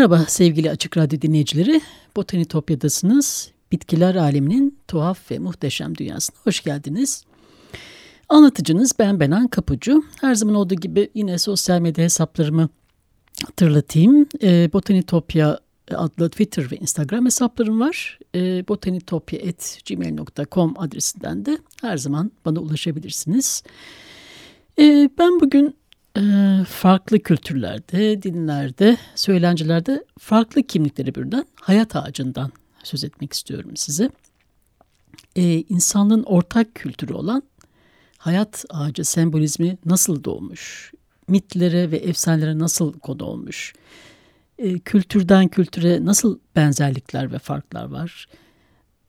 Merhaba sevgili Açık Radyo dinleyicileri. Botanitopya'dasınız. Bitkiler aleminin tuhaf ve muhteşem dünyasına hoş geldiniz. Anlatıcınız ben Benan Kapucu. Her zaman olduğu gibi yine sosyal medya hesaplarımı hatırlatayım. E, Botanitopya adlı Twitter ve Instagram hesaplarım var. E, botanitopya.gmail.com adresinden de her zaman bana ulaşabilirsiniz. E, ben bugün ee, farklı kültürlerde, dinlerde, söylencelerde farklı kimlikleri birden hayat ağacından söz etmek istiyorum size. Ee, insanlığın ortak kültürü olan hayat ağacı sembolizmi nasıl doğmuş, mitlere ve efsanelere nasıl konu olmuş, ee, kültürden kültüre nasıl benzerlikler ve farklar var,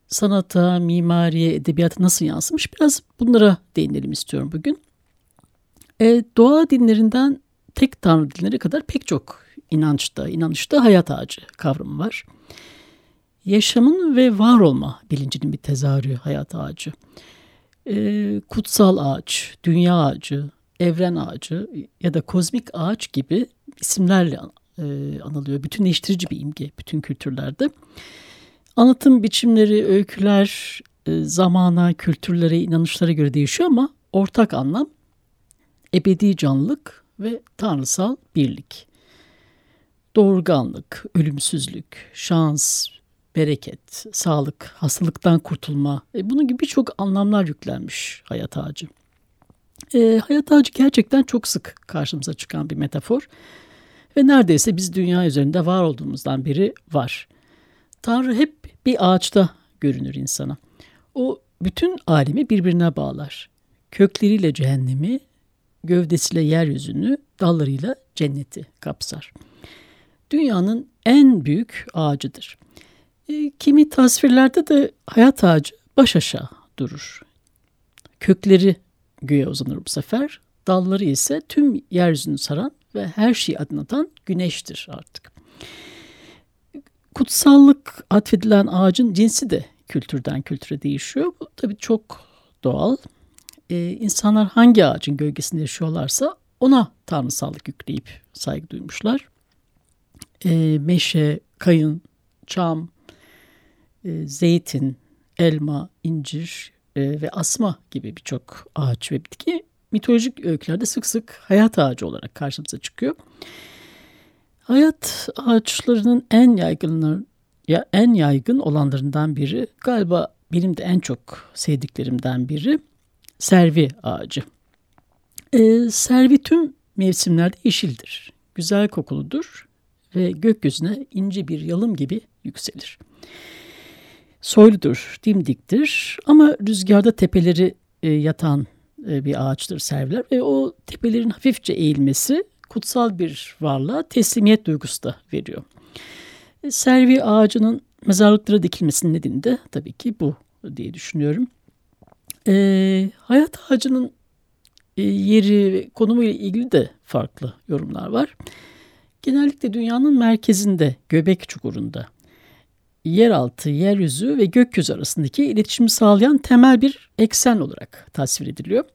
sanata, mimariye, edebiyata nasıl yansımış biraz bunlara değinelim istiyorum bugün. E, doğa dinlerinden tek tanrı dinleri kadar pek çok inançta, inanışta hayat ağacı kavramı var. Yaşamın ve var olma bilincinin bir tezahürü hayat ağacı. E, kutsal ağaç, dünya ağacı, evren ağacı ya da kozmik ağaç gibi isimlerle e, anılıyor. Bütünleştirici bir imge bütün kültürlerde. Anlatım biçimleri, öyküler e, zamana, kültürlere, inanışlara göre değişiyor ama ortak anlam ebedi canlılık ve tanrısal birlik. Doğurganlık, ölümsüzlük, şans, bereket, sağlık, hastalıktan kurtulma e, bunun gibi birçok anlamlar yüklenmiş hayat ağacı. E, hayat ağacı gerçekten çok sık karşımıza çıkan bir metafor ve neredeyse biz dünya üzerinde var olduğumuzdan beri var. Tanrı hep bir ağaçta görünür insana. O bütün alemi birbirine bağlar. Kökleriyle cehennemi, gövdesiyle yeryüzünü, dallarıyla cenneti kapsar. Dünyanın en büyük ağacıdır. E, kimi tasvirlerde de hayat ağacı baş aşağı durur. Kökleri göğe uzanır bu sefer, dalları ise tüm yeryüzünü saran ve her şeyi aydınlatan güneştir artık. Kutsallık atfedilen ağacın cinsi de kültürden kültüre değişiyor. Bu tabii çok doğal e, insanlar hangi ağacın gölgesinde yaşıyorlarsa ona tanrısallık yükleyip saygı duymuşlar. E, meşe, kayın, çam, e, zeytin, elma, incir e, ve asma gibi birçok ağaç ve bitki mitolojik öykülerde sık sık hayat ağacı olarak karşımıza çıkıyor. Hayat ağaçlarının en yaygınlar ya en yaygın olanlarından biri galiba benim de en çok sevdiklerimden biri servi ağacı. E, servi tüm mevsimlerde yeşildir. Güzel kokuludur ve gökyüzüne ince bir yalım gibi yükselir. Soyludur, dimdiktir ama rüzgarda tepeleri e, yatan e, bir ağaçtır serviler ve o tepelerin hafifçe eğilmesi kutsal bir varlığa teslimiyet duygusu da veriyor. E, servi ağacının mezarlıklara dikilmesinin nedeni de tabii ki bu diye düşünüyorum. E, hayat ağacının e, yeri konumu ile ilgili de farklı yorumlar var. Genellikle dünyanın merkezinde, göbek çukurunda, yeraltı, yeryüzü ve gökyüzü arasındaki iletişimi sağlayan temel bir eksen olarak tasvir ediliyor.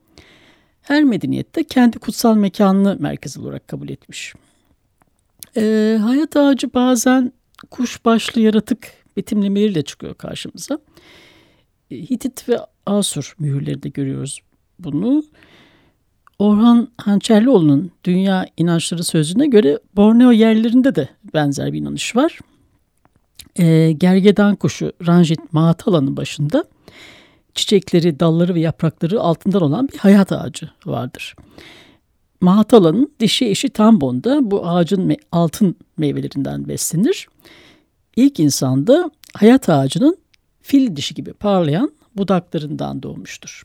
Her medeniyette kendi kutsal mekanını merkez olarak kabul etmiş. Ee, hayat ağacı bazen kuş başlı yaratık betimlemeleriyle çıkıyor karşımıza. Hitit ve Asur mühürlerinde görüyoruz bunu. Orhan Hançerlioğlu'nun Dünya İnançları Sözlüğü'ne göre Borneo yerlerinde de benzer bir inanış var. E, gergedan kuşu Ranjit Mahatalan'ın başında çiçekleri, dalları ve yaprakları altından olan bir hayat ağacı vardır. Mahatalan'ın dişi eşi Tambon da bu ağacın me altın meyvelerinden beslenir. ilk insanda hayat ağacının fil dişi gibi parlayan budaklarından doğmuştur.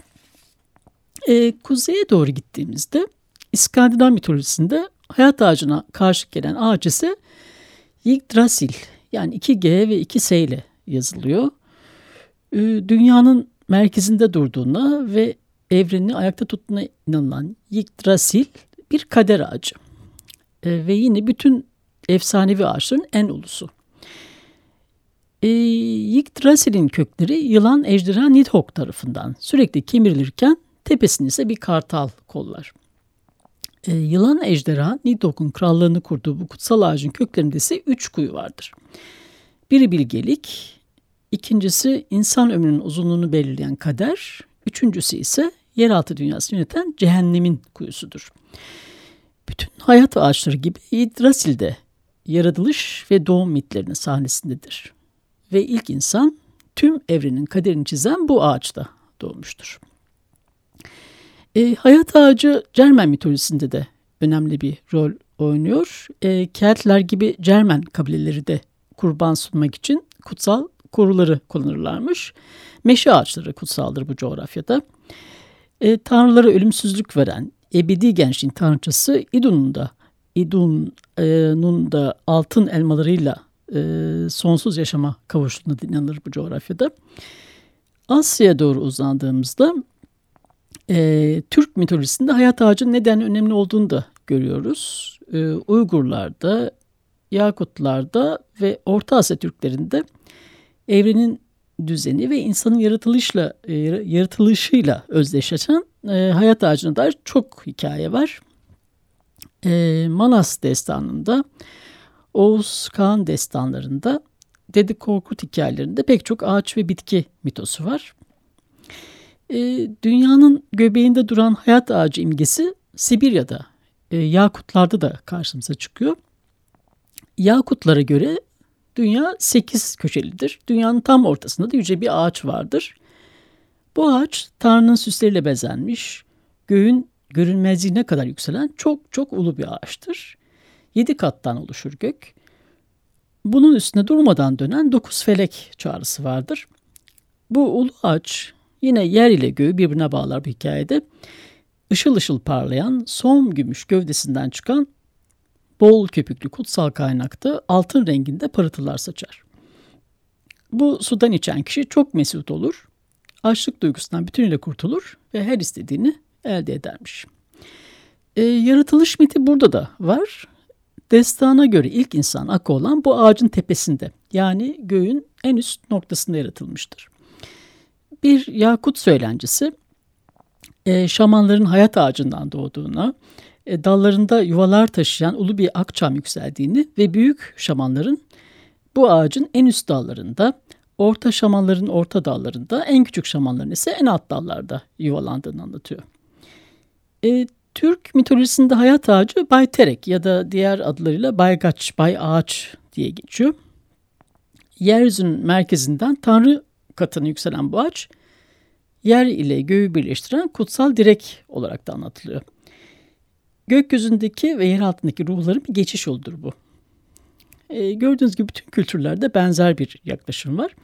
E, kuzeye doğru gittiğimizde İskandinav mitolojisinde hayat ağacına karşı gelen ağaç ise Yggdrasil yani 2G ve 2S ile yazılıyor. E, dünyanın merkezinde durduğuna ve evrenini ayakta tuttuğuna inanılan Yggdrasil bir kader ağacı. E, ve yine bütün efsanevi ağaçların en ulusu. Yggdrasil'in kökleri yılan ejderha Nidhogg tarafından sürekli kemirilirken tepesinde ise bir kartal kollar. E, yılan ejderha Nidhogg'un krallığını kurduğu bu kutsal ağacın köklerinde ise üç kuyu vardır. Biri bilgelik, ikincisi insan ömrünün uzunluğunu belirleyen kader, üçüncüsü ise yeraltı dünyasını yöneten cehennemin kuyusudur. Bütün hayat ağaçları gibi Yggdrasil de yaratılış ve doğum mitlerinin sahnesindedir. Ve ilk insan tüm evrenin kaderini çizen bu ağaçta doğmuştur. E, hayat ağacı Cermen mitolojisinde de önemli bir rol oynuyor. E, Keltler gibi Cermen kabileleri de kurban sunmak için kutsal koruları kullanırlarmış. Meşe ağaçları kutsaldır bu coğrafyada. E, tanrılara ölümsüzlük veren ebedi gençliğin tanrıçası İdun'un da İdun'un da altın elmalarıyla e, sonsuz yaşama kavuştuğuna inanılır bu coğrafyada. Asya'ya doğru uzandığımızda e, Türk mitolojisinde hayat ağacının neden önemli olduğunu da görüyoruz. E, Uygurlarda, Yakutlarda ve Orta Asya Türklerinde evrenin düzeni ve insanın yaratılışla e, yaratılışıyla özdeşleşen e, hayat ağacına dair çok hikaye var. E, Manas destanında, Oğuz Kağan destanlarında, Dede Korkut hikayelerinde pek çok ağaç ve bitki mitosu var. E, dünyanın göbeğinde duran hayat ağacı imgesi Sibirya'da, e, Yakutlarda da karşımıza çıkıyor. Yakutlara göre dünya sekiz köşelidir. Dünyanın tam ortasında da yüce bir ağaç vardır. Bu ağaç Tanrı'nın süsleriyle bezenmiş, göğün görünmezliğine kadar yükselen çok çok ulu bir ağaçtır. Yedi kattan oluşur gök. Bunun üstüne durmadan dönen dokuz felek çağrısı vardır. Bu ulu ağaç yine yer ile göğü birbirine bağlar bu hikayede. Işıl ışıl parlayan som gümüş gövdesinden çıkan bol köpüklü kutsal kaynakta altın renginde parıltılar saçar. Bu sudan içen kişi çok mesut olur, açlık duygusundan bütünüyle kurtulur ve her istediğini elde edermiş. E, yaratılış miti burada da var. Destana göre ilk insan akı olan bu ağacın tepesinde yani göğün en üst noktasında yaratılmıştır. Bir Yakut söylencesi e, şamanların hayat ağacından doğduğuna, e, dallarında yuvalar taşıyan ulu bir akçam yükseldiğini ve büyük şamanların bu ağacın en üst dallarında, orta şamanların orta dallarında, en küçük şamanların ise en alt dallarda yuvalandığını anlatıyor. E, Türk mitolojisinde hayat ağacı Bayterek ya da diğer adlarıyla Baygaç, Bay Ağaç diye geçiyor. Yeryüzünün merkezinden Tanrı katına yükselen bu ağaç, yer ile göğü birleştiren kutsal direk olarak da anlatılıyor. Gökyüzündeki ve yer altındaki ruhların bir geçiş yoludur bu. E, gördüğünüz gibi bütün kültürlerde benzer bir yaklaşım var.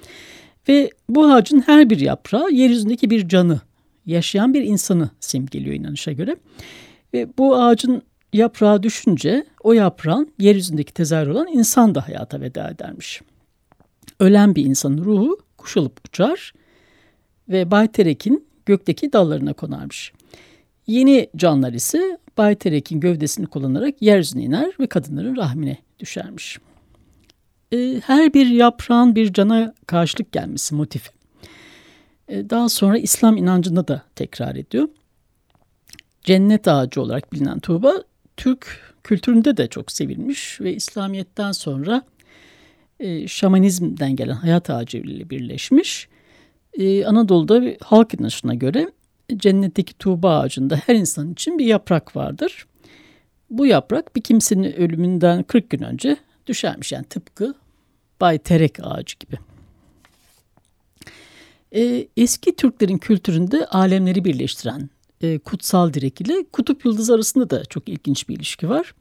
Ve bu ağacın her bir yaprağı yeryüzündeki bir canı, yaşayan bir insanı simgeliyor inanışa göre. Ve bu ağacın yaprağı düşünce o yaprağın yeryüzündeki tezahür olan insan da hayata veda edermiş. Ölen bir insanın ruhu kuşalıp uçar ve Bayterek'in gökteki dallarına konarmış. Yeni canlar ise Bayterek'in gövdesini kullanarak yeryüzüne iner ve kadınların rahmine düşermiş. E, her bir yaprağın bir cana karşılık gelmesi motifi. E, daha sonra İslam inancında da tekrar ediyor. Cennet ağacı olarak bilinen tuğba Türk kültüründe de çok sevilmiş ve İslamiyet'ten sonra e, şamanizmden gelen hayat ağacı ile birleşmiş. E, Anadolu'da halk inanışına göre cennetteki tuğba ağacında her insan için bir yaprak vardır. Bu yaprak bir kimsenin ölümünden 40 gün önce düşermiş. Yani tıpkı Bay Terek ağacı gibi. Ee, eski Türklerin kültüründe alemleri birleştiren e, kutsal direk ile kutup yıldızı arasında da çok ilginç bir ilişki var.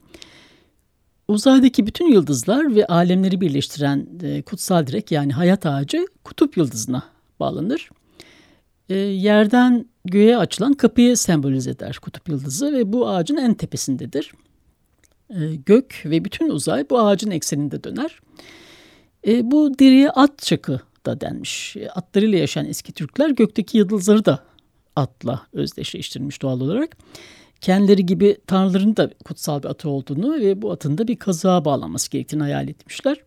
uzaydaki bütün yıldızlar ve alemleri birleştiren e, kutsal direk yani hayat ağacı kutup yıldızına bağlanır. E, yerden göğe açılan kapıyı sembolize eder kutup yıldızı ve bu ağacın en tepesindedir. E, gök ve bütün uzay bu ağacın ekseninde döner. E, bu diriye at çakı da denmiş. E, atlarıyla yaşayan eski Türkler gökteki yıldızları da atla özdeşleştirmiş doğal olarak. Kendileri gibi tanrıların da kutsal bir atı olduğunu ve bu atın da bir kazığa bağlanması gerektiğini hayal etmişler.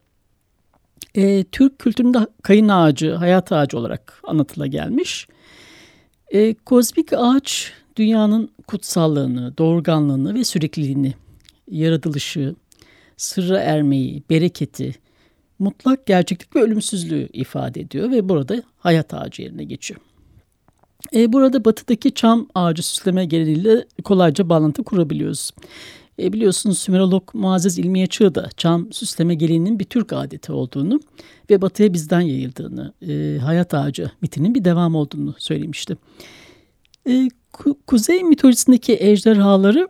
E, Türk kültüründe kayın ağacı, hayat ağacı olarak anlatıla gelmiş. E, kozmik ağaç dünyanın kutsallığını, doğurganlığını ve sürekliliğini, yaratılışı, sırra ermeyi, bereketi, mutlak gerçeklik ve ölümsüzlüğü ifade ediyor ve burada hayat ağacı yerine geçiyor. E, burada batıdaki çam ağacı süsleme geleneğiyle kolayca bağlantı kurabiliyoruz. E, biliyorsunuz Sümerolog Muazzez İlmiye Çığ da çam süsleme geleneğinin bir Türk adeti olduğunu ve batıya bizden yayıldığını, e, hayat ağacı mitinin bir devam olduğunu söylemişti. E, ku Kuzey mitolojisindeki ejderhaları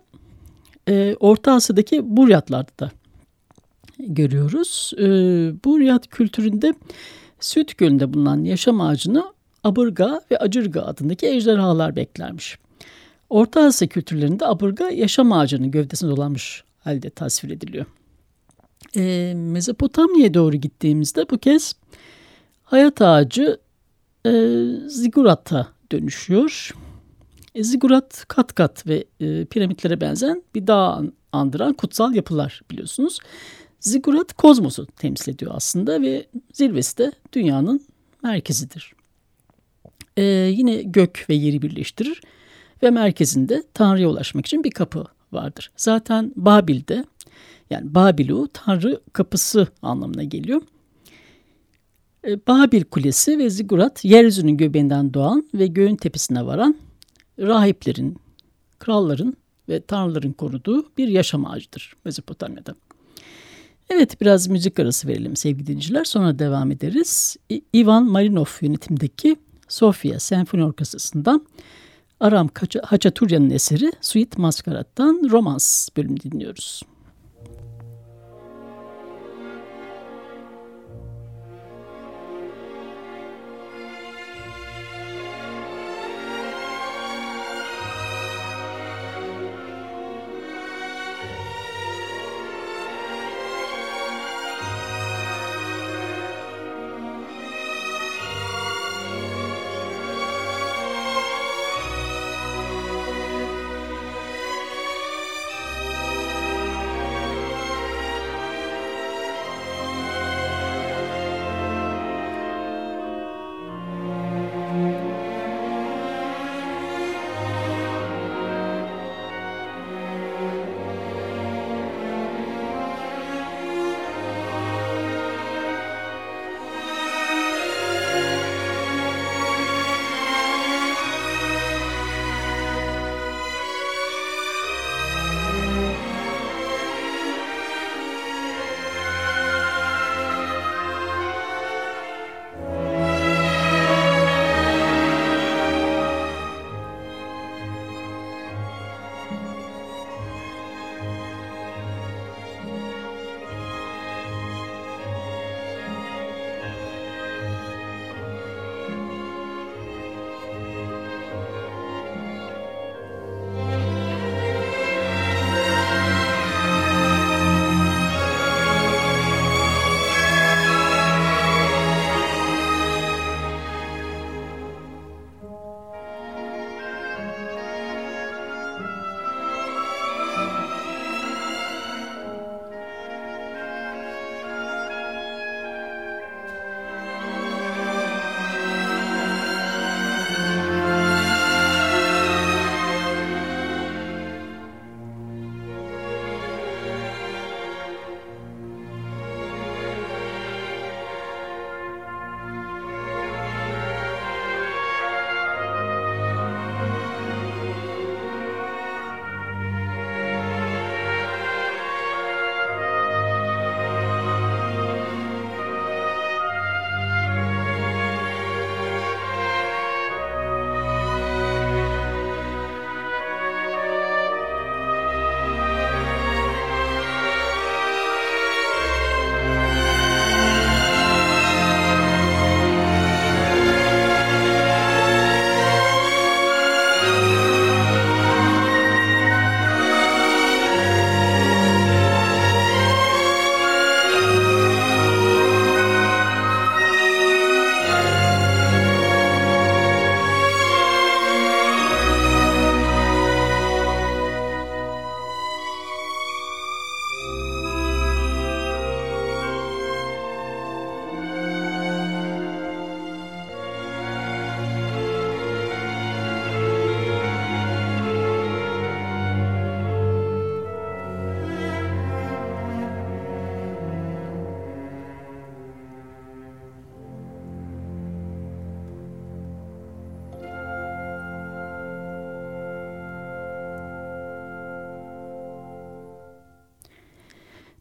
e, Orta Asya'daki Buryatlarda da görüyoruz. E, Buryat kültüründe Süt Gölü'nde bulunan yaşam ağacını Abırga ve Acırga adındaki ejderhalar beklermiş. Orta Asya kültürlerinde abırga yaşam ağacının gövdesine dolanmış halde tasvir ediliyor. E, Mezopotamya'ya doğru gittiğimizde bu kez hayat ağacı e, zigurata dönüşüyor. E, zigurat kat kat ve e, piramitlere benzeyen bir dağ andıran kutsal yapılar biliyorsunuz. Zigurat kozmosu temsil ediyor aslında ve zirvesi de dünyanın merkezidir. Ee, yine gök ve yeri birleştirir ve merkezinde Tanrı'ya ulaşmak için bir kapı vardır. Zaten Babil'de yani Babilu Tanrı kapısı anlamına geliyor. Ee, Babil Kulesi ve Zigurat yeryüzünün göbeğinden doğan ve göğün tepesine varan rahiplerin, kralların ve tanrıların koruduğu bir yaşam ağacıdır Mezopotamya'da. Evet biraz müzik arası verelim sevgili dinleyiciler sonra devam ederiz. Ivan Marinov yönetimdeki Sofia Senfoni Orkestrası'ndan Aram Haçaturya'nın eseri Suite Maskarat'tan Romans bölümü dinliyoruz.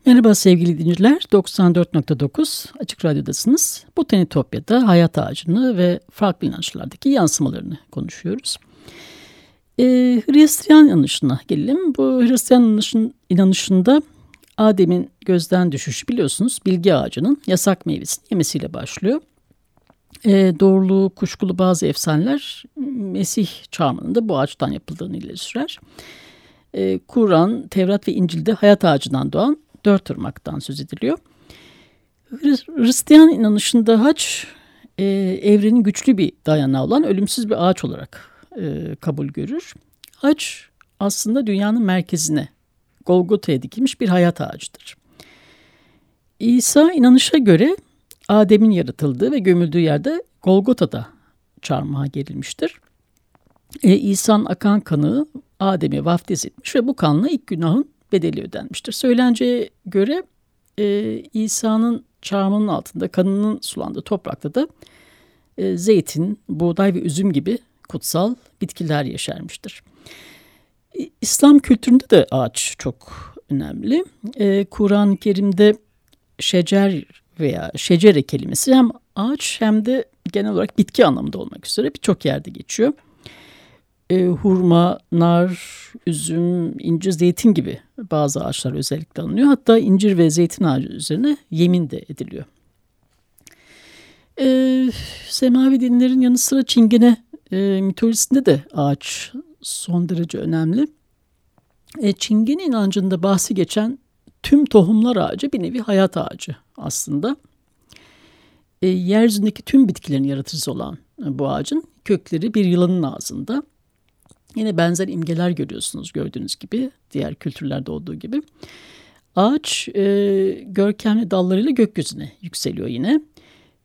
Merhaba sevgili dinleyiciler. 94.9 Açık Radyo'dasınız. Botanitopya'da hayat ağacını ve farklı inançlardaki yansımalarını konuşuyoruz. Ee, Hristiyan inanışına gelelim. Bu Hristiyan inanışın, inanışında Adem'in gözden düşüşü biliyorsunuz bilgi ağacının yasak meyvesini yemesiyle başlıyor. Ee, doğruluğu kuşkulu bazı efsaneler Mesih çağımında bu ağaçtan yapıldığını ileri sürer. Ee, Kur'an, Tevrat ve İncil'de hayat ağacından doğan dört ırmaktan söz ediliyor. Hristiyan inanışında haç e, evrenin güçlü bir dayanağı olan ölümsüz bir ağaç olarak e, kabul görür. Haç aslında dünyanın merkezine Golgota'ya dikilmiş bir hayat ağacıdır. İsa inanışa göre Adem'in yaratıldığı ve gömüldüğü yerde Golgota'da çarmıha gerilmiştir. E, İsa'nın akan kanı Adem'e vaftiz etmiş ve bu kanla ilk günahın bedeli ödenmiştir. Söylenceye göre e, İsa'nın çarmının altında kanının sulandığı toprakta da e, zeytin, buğday ve üzüm gibi kutsal bitkiler yeşermiştir. İslam kültüründe de ağaç çok önemli. E, Kur'an-ı Kerim'de şecer veya şecere kelimesi hem ağaç hem de genel olarak bitki anlamında olmak üzere birçok yerde geçiyor. E, hurma, nar, üzüm, incir, zeytin gibi bazı ağaçlar özellikle alınıyor. Hatta incir ve zeytin ağacı üzerine yemin de ediliyor. E, semavi dinlerin yanı sıra Çingene e, mitolojisinde de ağaç son derece önemli. E, Çingene inancında bahsi geçen tüm tohumlar ağacı bir nevi hayat ağacı aslında. E, yeryüzündeki tüm bitkilerin yaratıcısı olan bu ağacın kökleri bir yılanın ağzında. Yine benzer imgeler görüyorsunuz gördüğünüz gibi diğer kültürlerde olduğu gibi. Ağaç e, görkemli dallarıyla gökyüzüne yükseliyor yine.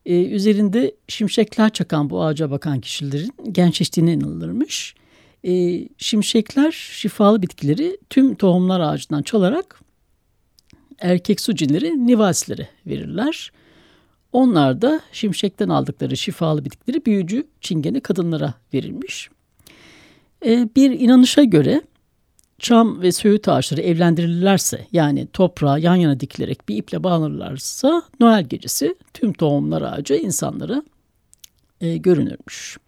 E, üzerinde şimşekler çakan bu ağaca bakan kişilerin gençleştiğine inanılırmış. E, şimşekler şifalı bitkileri tüm tohumlar ağacından çalarak erkek su cinleri nivasilere verirler. Onlar da şimşekten aldıkları şifalı bitkileri büyücü çingene kadınlara verilmiş. E, bir inanışa göre çam ve söğüt ağaçları evlendirilirlerse yani toprağa yan yana dikilerek bir iple bağlanırlarsa Noel gecesi tüm tohumlar ağacı insanlara e, görünürmüş.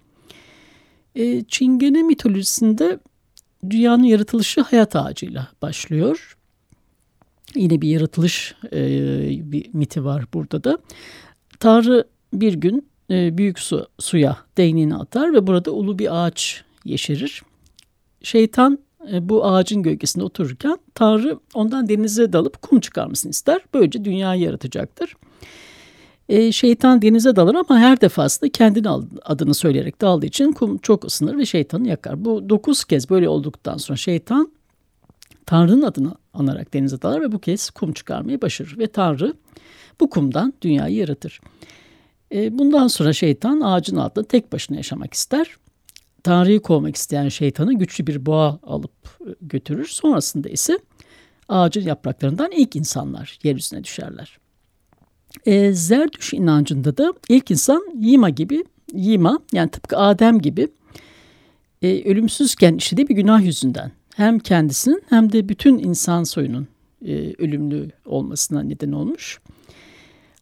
E, Çingene mitolojisinde dünyanın yaratılışı hayat ağacıyla başlıyor. Yine bir yaratılış e, bir miti var burada da. Tanrı bir gün e, büyük su, suya değneğini atar ve burada ulu bir ağaç yeşerir. Şeytan e, bu ağacın gölgesinde otururken Tanrı ondan denize dalıp kum çıkarmasını ister. Böylece dünyayı yaratacaktır. E, şeytan denize dalır ama her defasında kendini adını söyleyerek daldığı için kum çok ısınır ve şeytanı yakar. Bu dokuz kez böyle olduktan sonra şeytan Tanrı'nın adını anarak denize dalar ve bu kez kum çıkarmayı başarır. Ve Tanrı bu kumdan dünyayı yaratır. E, bundan sonra şeytan ağacın altında tek başına yaşamak ister. Tanrı'yı kovmak isteyen şeytanı güçlü bir boğa alıp e, götürür. Sonrasında ise ağacın yapraklarından ilk insanlar yeryüzüne düşerler. E, Zerdüş inancında da ilk insan Yima gibi, Yima yani tıpkı Adem gibi e, ölümsüzken işlediği bir günah yüzünden hem kendisinin hem de bütün insan soyunun e, ölümlü olmasına neden olmuş.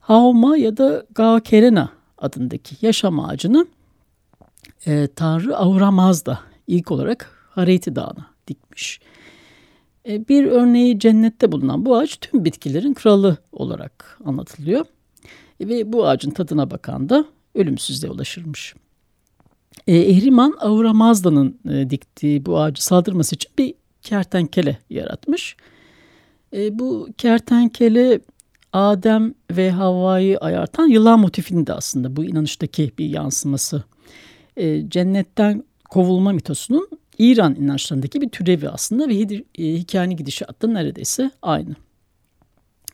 Haoma ya da Gaokerena adındaki yaşam ağacını e, Tanrı Ahura Mazda ilk olarak Hareti Dağı'na dikmiş. E, bir örneği cennette bulunan bu ağaç tüm bitkilerin kralı olarak anlatılıyor. E, ve bu ağacın tadına bakan da ölümsüzlüğe ulaşırmış. E, Ehriman Ahura Mazda'nın e, diktiği bu ağacı saldırması için bir kertenkele yaratmış. E, bu kertenkele Adem ve Havva'yı ayartan yılan motifini de aslında bu inanıştaki bir yansıması e, cennetten kovulma mitosunun İran inançlarındaki bir türevi aslında ve e, hikayenin gidişatı neredeyse aynı.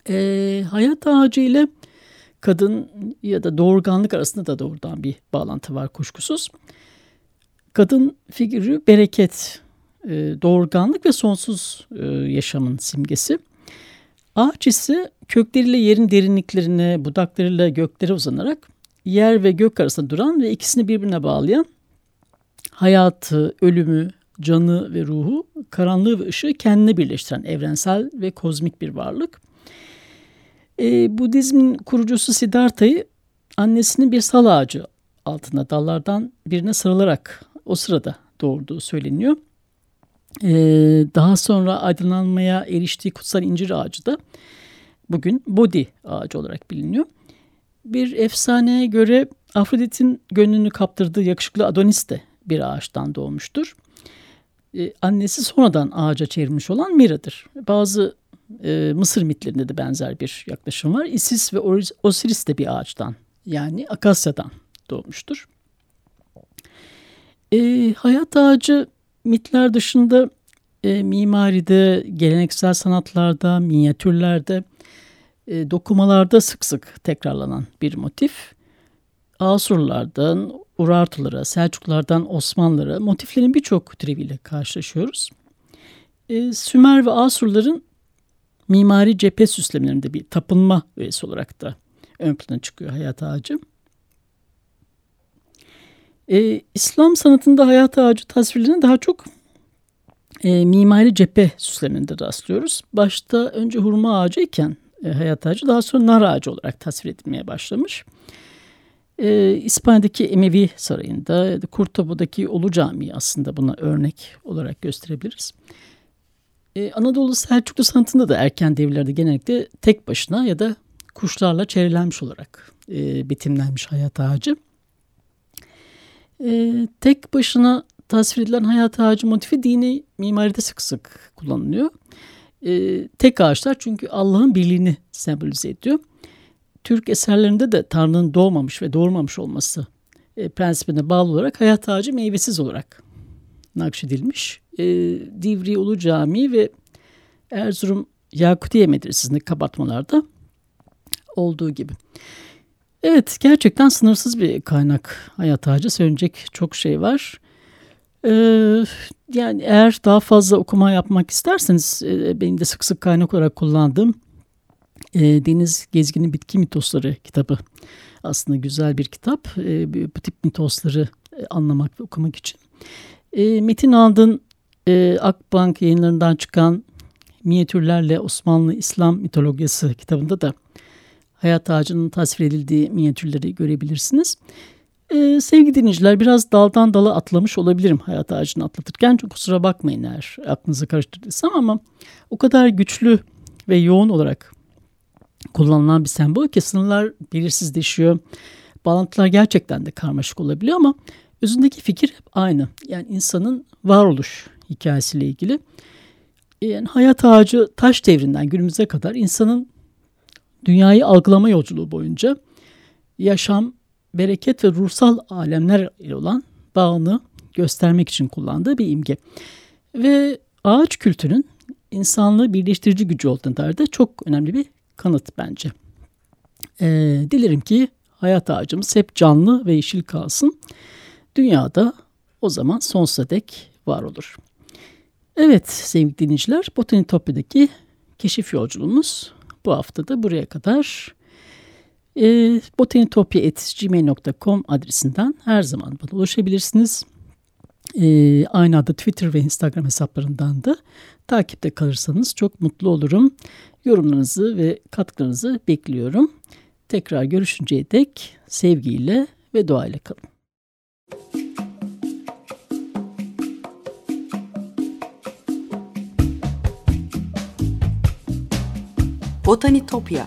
E, hayat ağacı ile kadın ya da doğurganlık arasında da doğrudan bir bağlantı var kuşkusuz. Kadın figürü bereket, e, doğurganlık ve sonsuz e, yaşamın simgesi. Ağaç ise kökleriyle yerin derinliklerine, budaklarıyla göklere uzanarak yer ve gök arasında duran ve ikisini birbirine bağlayan hayatı, ölümü, canı ve ruhu, karanlığı ve ışığı kendine birleştiren evrensel ve kozmik bir varlık. E, Budizmin kurucusu Siddhartha'yı annesinin bir sal ağacı altında dallardan birine sarılarak o sırada doğurduğu söyleniyor. E, daha sonra aydınlanmaya eriştiği kutsal incir ağacı da bugün Bodhi ağacı olarak biliniyor. Bir efsaneye göre Afrodit'in gönlünü kaptırdığı yakışıklı Adonis de bir ağaçtan doğmuştur. Ee, annesi sonradan ağaca çevirmiş olan Mira'dır. Bazı e, Mısır mitlerinde de benzer bir yaklaşım var. Isis ve Osiris de bir ağaçtan yani akasyadan doğmuştur. E, hayat ağacı mitler dışında e, mimaride, geleneksel sanatlarda, minyatürlerde, e, dokumalarda sık sık tekrarlanan bir motif. Asurlardan Urartulara, Selçuklardan Osmanlılara motiflerin birçok türeviyle karşılaşıyoruz. E, Sümer ve Asurların mimari cephe süslemelerinde bir tapınma öğesi olarak da ön plana çıkıyor hayat ağacı. E, İslam sanatında hayat ağacı tasvirlerine daha çok e, mimari cephe süslemelerinde rastlıyoruz. Başta önce hurma ağacı iken e, hayat ağacı daha sonra nar ağacı olarak tasvir edilmeye başlamış. E, İspanya'daki Emevi Sarayı'nda, Kurtoba'daki Ulu Camii aslında buna örnek olarak gösterebiliriz. Ee, Anadolu Selçuklu sanatında da erken devirlerde genellikle tek başına ya da kuşlarla çevrilenmiş olarak e, betimlenmiş hayat ağacı. E, tek başına tasvir edilen hayat ağacı motifi dini mimaride sık sık kullanılıyor. E, tek ağaçlar çünkü Allah'ın birliğini sembolize ediyor. Türk eserlerinde de Tanrı'nın doğmamış ve doğurmamış olması e, prensibine bağlı olarak hayat ağacı meyvesiz olarak nakşedilmiş. E, Divri Ulu Camii ve Erzurum Yakutiye Medresesi'nde kapatmalarda olduğu gibi. Evet gerçekten sınırsız bir kaynak hayat ağacı. Söyleyecek çok şey var. Ee, yani eğer daha fazla okuma yapmak isterseniz e, benim de sık sık kaynak olarak kullandığım e, Deniz Gezgin'in Bitki Mitosları kitabı aslında güzel bir kitap. E, bu tip mitosları anlamak ve okumak için. E, Metin Andın e, Akbank yayınlarından çıkan Minyatürlerle Osmanlı İslam Mitolojisi kitabında da hayat ağacının tasvir edildiği minyatürleri görebilirsiniz. Ee, sevgili dinleyiciler biraz daldan dala atlamış olabilirim hayat ağacını atlatırken. Çok kusura bakmayın eğer aklınızı karıştırdıysam ama o kadar güçlü ve yoğun olarak kullanılan bir sembol ki sınırlar belirsizleşiyor. Bağlantılar gerçekten de karmaşık olabiliyor ama özündeki fikir hep aynı. Yani insanın varoluş hikayesiyle ilgili. Yani hayat ağacı taş devrinden günümüze kadar insanın dünyayı algılama yolculuğu boyunca yaşam, bereket ve ruhsal alemler ile olan bağını göstermek için kullandığı bir imge. Ve ağaç kültünün insanlığı birleştirici gücü olduğuna dair de çok önemli bir kanıt bence. Ee, dilerim ki hayat ağacımız hep canlı ve yeşil kalsın. Dünyada o zaman sonsuza dek var olur. Evet sevgili dinleyiciler Botanitopya'daki keşif yolculuğumuz bu hafta da buraya kadar. E, botanitopya.gmail.com adresinden her zaman bana ulaşabilirsiniz. E, aynı adı Twitter ve Instagram hesaplarından da takipte kalırsanız çok mutlu olurum. Yorumlarınızı ve katkılarınızı bekliyorum. Tekrar görüşünceye dek sevgiyle ve duayla kalın. Botanitopya